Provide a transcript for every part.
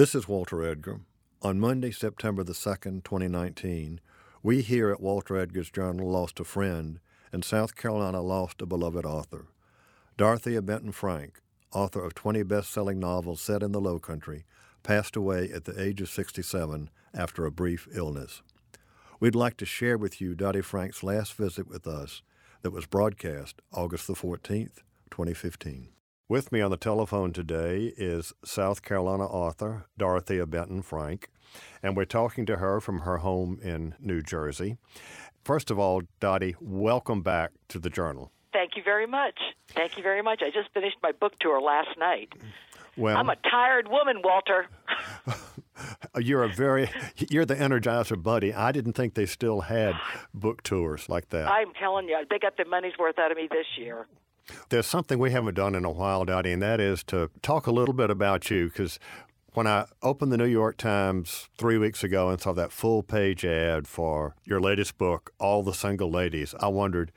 This is Walter Edgar. On Monday, September the 2nd, 2019, we here at Walter Edgar's Journal lost a friend, and South Carolina lost a beloved author. Dorothea Benton Frank, author of 20 best selling novels set in the Low Country, passed away at the age of 67 after a brief illness. We'd like to share with you Dottie Frank's last visit with us that was broadcast August the 14th, 2015. With me on the telephone today is South Carolina author Dorothea Benton Frank, and we're talking to her from her home in New Jersey. First of all, Dottie, welcome back to the Journal. Thank you very much. Thank you very much. I just finished my book tour last night. Well, I'm a tired woman, Walter. you're a very you're the energizer bunny. I didn't think they still had book tours like that. I'm telling you, they got their money's worth out of me this year. There's something we haven't done in a while, Dottie, and that is to talk a little bit about you because when I opened the New York Times three weeks ago and saw that full page ad for your latest book, All the Single Ladies, I wondered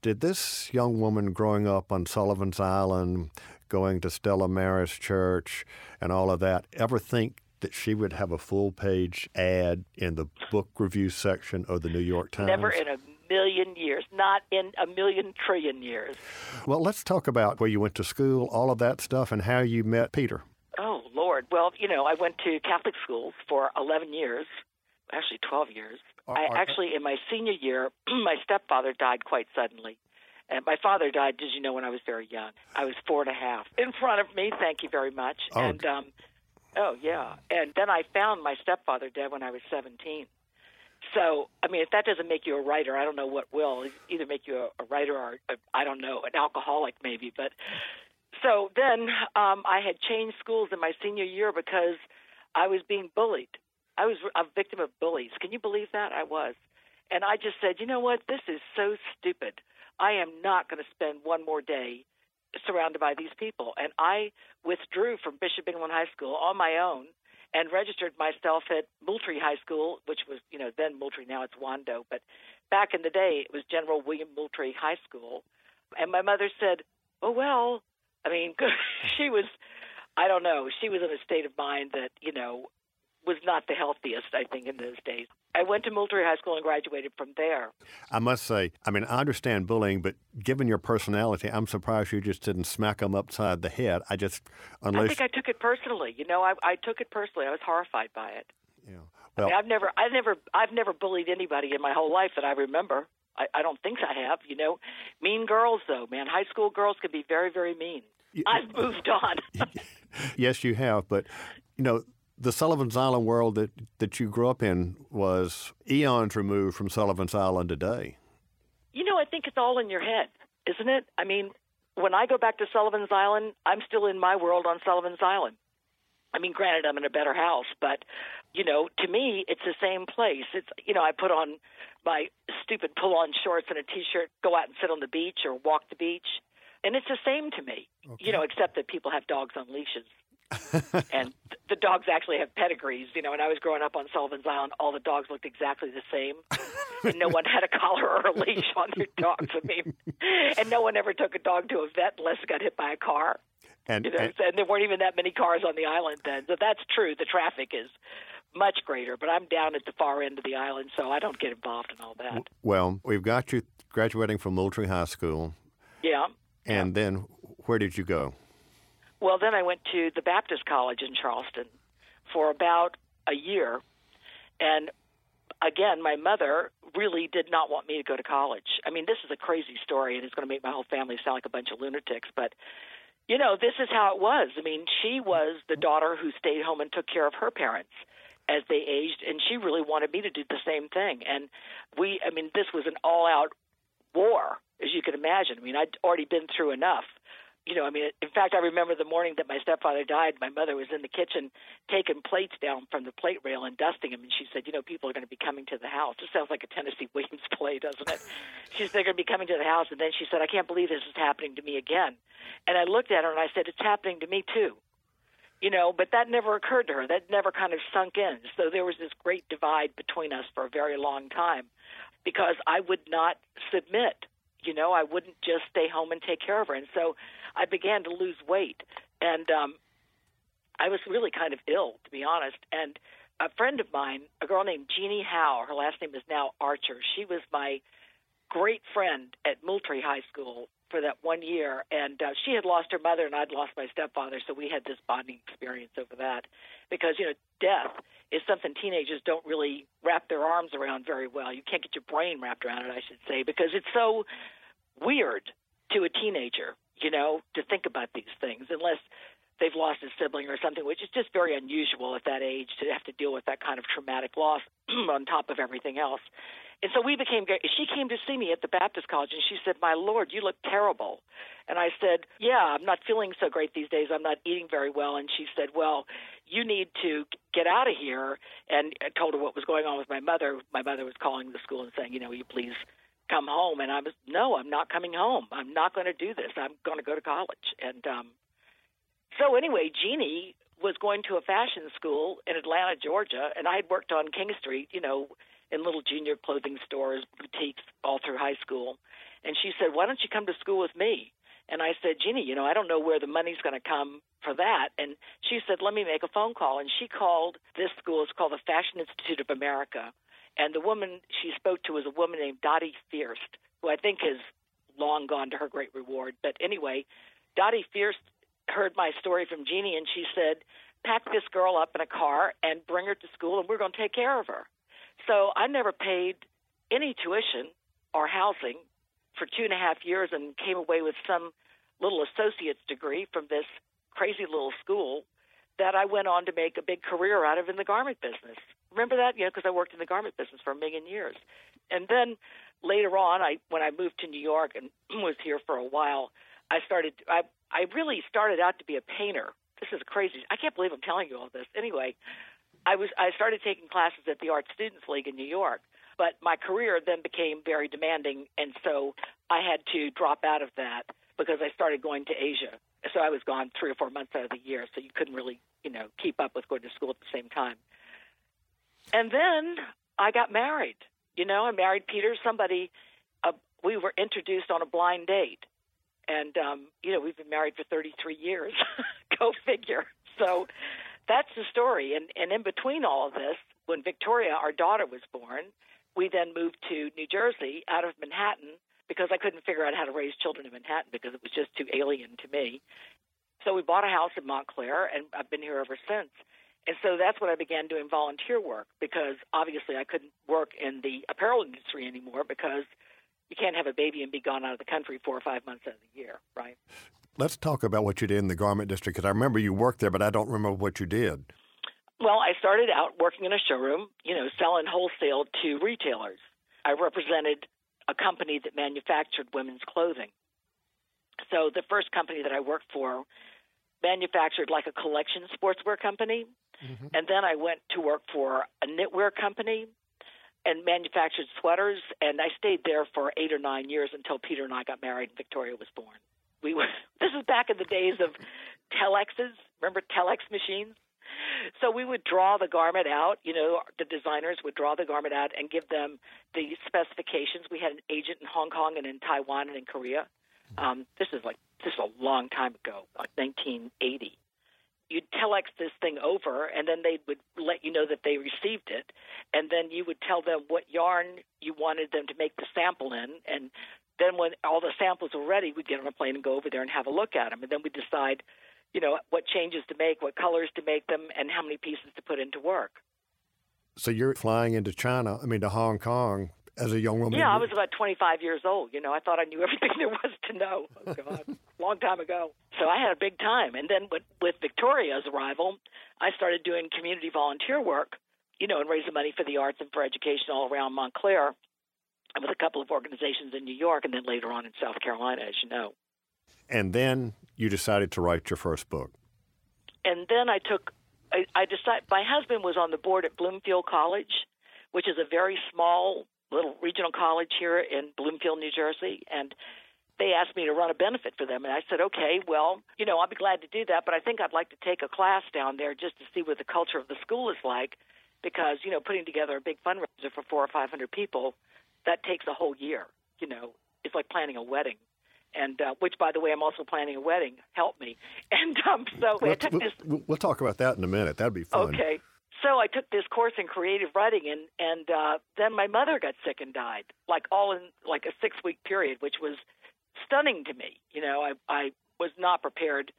did this young woman growing up on Sullivan's Island, going to Stella Maris Church, and all of that, ever think that she would have a full page ad in the book review section of the New York Times? Never in a million years, not in a million trillion years. Well, let's talk about where you went to school, all of that stuff, and how you met Peter. Oh, Lord. Well, you know, I went to Catholic schools for 11 years, actually 12 years. Are- I actually, in my senior year, my stepfather died quite suddenly. And my father died, did you know, when I was very young. I was four and a half. In front of me, thank you very much. Oh. And, um, oh, yeah. And then I found my stepfather dead when I was 17. So, I mean, if that doesn't make you a writer, I don't know what will. Either make you a, a writer or, I I don't know, an alcoholic maybe. But so then um, I had changed schools in my senior year because I was being bullied. I was a victim of bullies. Can you believe that? I was. And I just said, you know what? This is so stupid. I am not going to spend one more day surrounded by these people. And I withdrew from Bishop England High School on my own and registered myself at Moultrie High School, which was, you know, then Moultrie, now it's Wando. But back in the day, it was General William Moultrie High School. And my mother said, oh, well, I mean, she was, I don't know, she was in a state of mind that, you know, was not the healthiest, I think, in those days. I went to Moultrie High School and graduated from there. I must say, I mean, I understand bullying, but given your personality, I'm surprised you just didn't smack them upside the head. I just, unless I think I took it personally. You know, I, I took it personally. I was horrified by it. Yeah. know, I well, mean, I've never, I've never, I've never bullied anybody in my whole life that I remember. I, I don't think I have. You know, mean girls though, man. High school girls can be very, very mean. I've moved on. yes, you have, but you know, the Sullivan's Island world that that you grew up in was eons removed from Sullivan's Island today. you know, I think it's all in your head, isn't it? I mean, when I go back to Sullivan's Island, I'm still in my world on Sullivan's Island. I mean, granted, I'm in a better house, but you know, to me, it's the same place. It's you know, I put on my stupid pull-on shorts and a t-shirt, go out and sit on the beach or walk the beach, and it's the same to me. You know, except that people have dogs on leashes. and th- the dogs actually have pedigrees. You know, when I was growing up on Sullivan's Island, all the dogs looked exactly the same, and no one had a collar or a leash on their dogs. I mean, and no one ever took a dog to a vet unless it got hit by a car. And, You know, and and there weren't even that many cars on the island then. So that's true. The traffic is much greater, but I'm down at the far end of the island, so I don't get involved in all that. well, we've got you graduating from Moultrie High School, Yeah. and then where did you go? Well, then I went to the Baptist College in Charleston for about a year. And again, my mother really did not want me to go to college. I mean, this is a crazy story, and it's going to make my whole family sound like a bunch of lunatics, but. You know, this is how it was. I mean, she was the daughter who stayed home and took care of her parents as they aged, and she really wanted me to do the same thing. And we, I mean, this was an all out war, as you can imagine. I mean, I'd already been through enough you know, I mean, in fact, I remember the morning that my stepfather died, my mother was in the kitchen taking plates down from the plate rail and dusting them. And she said, You know, people are going to be coming to the house. It sounds like a Tennessee Williams play, doesn't it? she said, They're going to be coming to the house. And then she said, I can't believe this is happening to me again. And I looked at her and I said, It's happening to me too. You know, but that never occurred to her. That never kind of sunk in. So there was this great divide between us for a very long time because I would not submit. You know, I wouldn't just stay home and take care of her. And so I began to lose weight. And um, I was really kind of ill, to be honest. And a friend of mine, a girl named Jeannie Howe, her last name is now Archer. She was my great friend at Moultrie High School for that one year, and uh, she had lost her mother, and I'd lost my stepfather, so we had this bonding experience over that. Because you know, death is something teenagers don't really wrap their arms around very well. You can't get your brain wrapped around it, I should say, because it's so weird to a teenager, you know, to think about these things, unless they've lost a sibling or something, which is just very unusual at that age to have to deal with that kind of traumatic loss on top of everything else. And so we became very, she came to see me at the Baptist College and she said, My Lord, you look terrible. And I said, Yeah, I'm not feeling so great these days. I'm not eating very well. And she said, Well, you need to get out of here. And I told her what was going on with my mother. My mother was calling the school and saying, You know, will you please come home? And I was, No, I'm not coming home. I'm not going to do this. I'm going to go to college. And um, so anyway, Jeannie was going to a fashion school in Atlanta, Georgia, and I had worked on King Street, you know, in little junior clothing stores, boutiques all through high school. And she said, Why don't you come to school with me? And I said, Jeannie, you know, I don't know where the money's going to come for that. And she said, Let me make a phone call. And she called this school, it's called the Fashion Institute of America. And the woman she spoke to was a woman named Dottie Fierst, who I think has long gone to her great reward. But anyway, Dottie Fierst heard my story from Jeannie, and she said, Pack this girl up in a car and bring her to school, and we're going to take care of her. So I never paid any tuition or housing for two and a half years and came away with some little associate's degree from this crazy little school that I went on to make a big career out of in the garment business. Remember that? Yeah, because I worked in the garment business for a million years. And then later on, I when I moved to New York and was here for a while, I started. I I really started out to be a painter. This is crazy. I can't believe I'm telling you all this. Anyway, I was I started taking classes at the Art Students League in New York, but my career then became very demanding, and so I had to drop out of that because I started going to Asia. So I was gone three or four months out of the year, so you couldn't really, you know, keep up with going to school at the same time. And then I got married. You know, I married Peter. Somebody, uh, we were introduced on a blind date, and um, you know, we've been married for 33 years. Go figure. So that's the story. And, and in between all of this, when Victoria, our daughter, was born, we then moved to New Jersey out of Manhattan because I couldn't figure out how to raise children in Manhattan because it was just too alien to me. So we bought a house in Montclair, and I've been here ever since. And so that's when I began doing volunteer work because obviously I couldn't work in the apparel industry anymore because you can't have a baby and be gone out of the country four or five months out of the year, right? Let's talk about what you did in the garment district because I remember you worked there, but I don't remember what you did. Well, I started out working in a showroom, you know, selling wholesale to retailers. I represented a company that manufactured women's clothing. So the first company that I worked for manufactured like a collection sportswear company. Mm-hmm. And then I went to work for a knitwear company and manufactured sweaters. And I stayed there for eight or nine years until Peter and I got married and Victoria was born. We were, this was back in the days of telexes. Remember telex machines? So we would draw the garment out. You know, the designers would draw the garment out and give them the specifications. We had an agent in Hong Kong and in Taiwan and in Korea. Um, this is like this is a long time ago, like 1980. You'd telex this thing over, and then they would let you know that they received it, and then you would tell them what yarn you wanted them to make the sample in, and then when all the samples were ready, we'd get on a plane and go over there and have a look at them, and then we'd decide you know, what changes to make, what colors to make them, and how many pieces to put into work. So you're flying into China, I mean, to Hong Kong as a young woman? Yeah, I was about 25 years old. You know, I thought I knew everything there was to know. Oh, God, long time ago. So I had a big time. And then with, with Victoria's arrival, I started doing community volunteer work, you know, and raising money for the arts and for education all around Montclair and with a couple of organizations in New York and then later on in South Carolina, as you know. And then you decided to write your first book. And then I took, I, I decided, my husband was on the board at Bloomfield College, which is a very small little regional college here in Bloomfield, New Jersey. And they asked me to run a benefit for them. And I said, okay, well, you know, I'll be glad to do that, but I think I'd like to take a class down there just to see what the culture of the school is like. Because, you know, putting together a big fundraiser for four or 500 people, that takes a whole year. You know, it's like planning a wedding and uh, which, by the way, I'm also planning a wedding. Help me. And um, so I took we'll, this. We'll talk about that in a minute. That'd be fun. Okay. So I took this course in creative writing, and and uh, then my mother got sick and died, like all in like a six week period, which was stunning to me. You know, I I was not prepared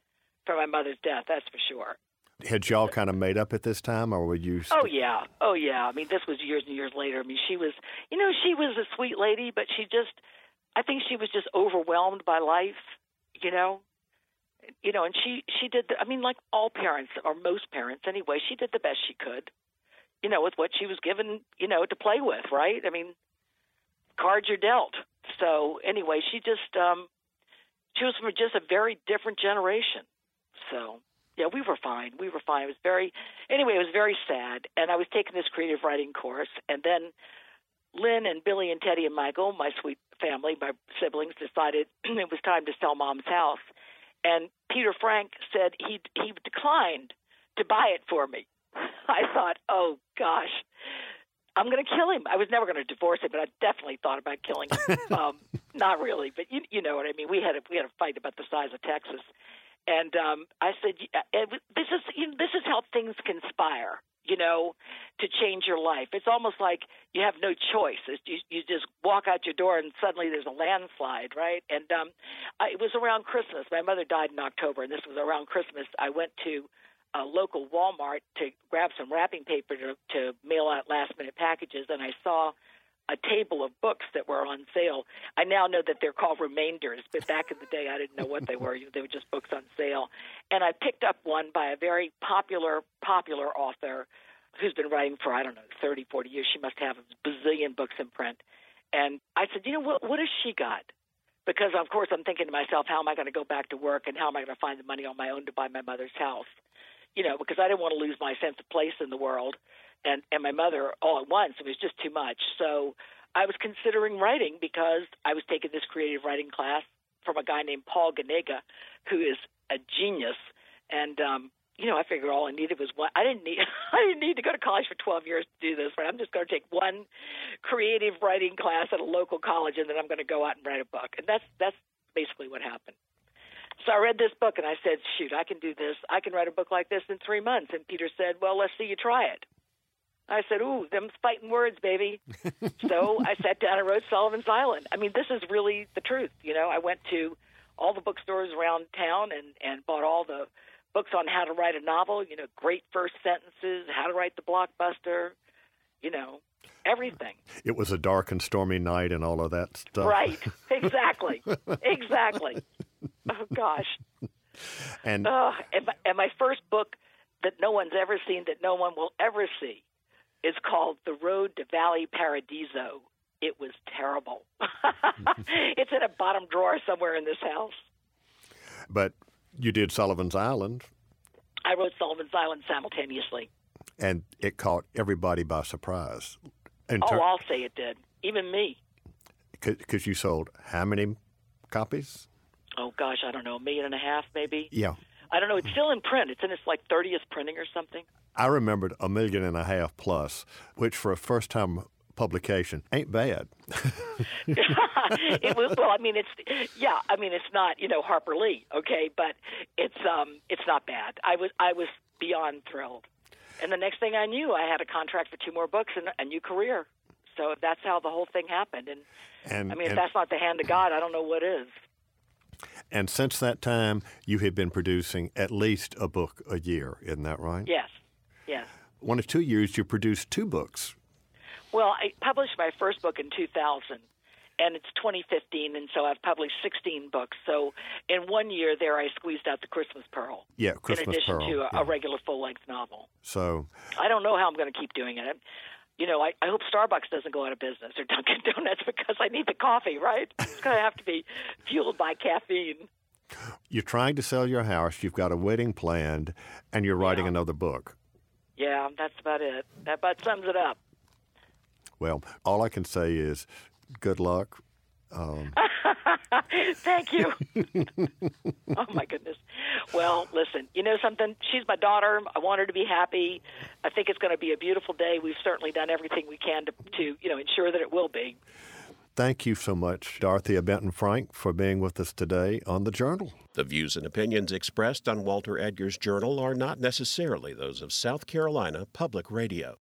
for my mother's death. That's for sure. Had y'all kind of made up at this time, or were you? Oh, st- oh yeah, oh yeah. I mean, this was years and years later. I mean, she was, you know, she was a sweet lady, but she just, I think she was just overwhelmed by life. You know, you know, and she she did. The, I mean, like all parents or most parents anyway, she did the best she could. You know, with what she was given, you know, to play with, right? I mean, cards are dealt. So anyway, she just um she was from just a very different generation. So yeah, we were fine. We were fine. It was very anyway, it was very sad. And I was taking this creative writing course and then Lynn and Billy and Teddy and Michael, my sweet family, my siblings, decided it was time to sell mom's house. And Peter Frank said he he declined to buy it for me. I thought, oh gosh, I'm going to kill him. I was never going to divorce him, but I definitely thought about killing him. um, not really, but you you know what I mean. We had a we had a fight about the size of Texas, and um, I said, this is you know, this is how things conspire. You know, to change your life. It's almost like you have no choice. It's, you you just walk out your door and suddenly there's a landslide, right? And um, I, it was around Christmas. My mother died in October, and this was around Christmas. I went to a local Walmart to grab some wrapping paper to, to mail out last minute packages, and I saw a table of books that were on sale. I now know that they're called remainders, but back in the day I didn't know what they were. They were just books on sale. And I picked up one by a very popular popular author who's been writing for I don't know 30, 40 years. She must have a bazillion books in print. And I said, "You know what what has she got?" Because of course I'm thinking to myself, how am I going to go back to work and how am I going to find the money on my own to buy my mother's house? You know, because I didn't want to lose my sense of place in the world and and my mother all at once. It was just too much. So I was considering writing because I was taking this creative writing class from a guy named Paul Ganaga, who is a genius. And um, you know, I figured all I needed was one. I didn't need I didn't need to go to college for 12 years to do this. But I'm just going to take one creative writing class at a local college, and then I'm going to go out and write a book. And that's that's basically what happened. So I read this book and I said, shoot, I can do this. I can write a book like this in three months. And Peter said, well, let's see you try it. I said, ooh, them's fighting words, baby. so I sat down and wrote Sullivan's Island. I mean, this is really the truth. You know, I went to all the bookstores around town and, and bought all the books on how to write a novel, you know, great first sentences, how to write the blockbuster, you know, everything. It was a dark and stormy night and all of that stuff. Right. Exactly. exactly. Oh gosh. And, uh, and, my, and my first book that no one's ever seen, that no one will ever see, is called The Road to Valley Paradiso. It was terrible. it's in a bottom drawer somewhere in this house. But you did Sullivan's Island. I wrote Sullivan's Island simultaneously. And it caught everybody by surprise. In oh, ter- I'll say it did. Even me. Because you sold how many copies? Oh gosh, I don't know, a million and a half maybe. Yeah. I don't know. It's still in print. It's in its like 30th printing or something. I remembered a million and a half plus, which for a first time publication ain't bad. it was well. I mean, it's yeah. I mean, it's not you know Harper Lee, okay, but it's um it's not bad. I was I was beyond thrilled. And the next thing I knew, I had a contract for two more books and a new career. So that's how the whole thing happened. And, and I mean, and, if that's not the hand of God, I don't know what is. And since that time, you have been producing at least a book a year, isn't that right? Yes, yes. One of two years, you produced two books. Well, I published my first book in 2000, and it's 2015, and so I've published 16 books. So in one year there, I squeezed out the Christmas Pearl. Yeah, Christmas Pearl. In addition Pearl, to a, yeah. a regular full length novel. So I don't know how I'm going to keep doing it. You know, I, I hope Starbucks doesn't go out of business or Dunkin' Donuts because I need the coffee, right? It's going to have to be fueled by caffeine. You're trying to sell your house, you've got a wedding planned, and you're writing Yeah. another book. Yeah, that's about it. That about sums it up. Well, all I can say is good luck. Um, Thank you. oh my goodness. Well, listen, you know something? She's my daughter. I want her to be happy. I think it's going to be a beautiful day. We've certainly done everything we can to, to you know, ensure that it will be. Thank you so much, Dorothea Benton Frank, for being with us today on the Journal. The views and opinions expressed on Walter Edgar's Journal are not necessarily those of South Carolina Public Radio.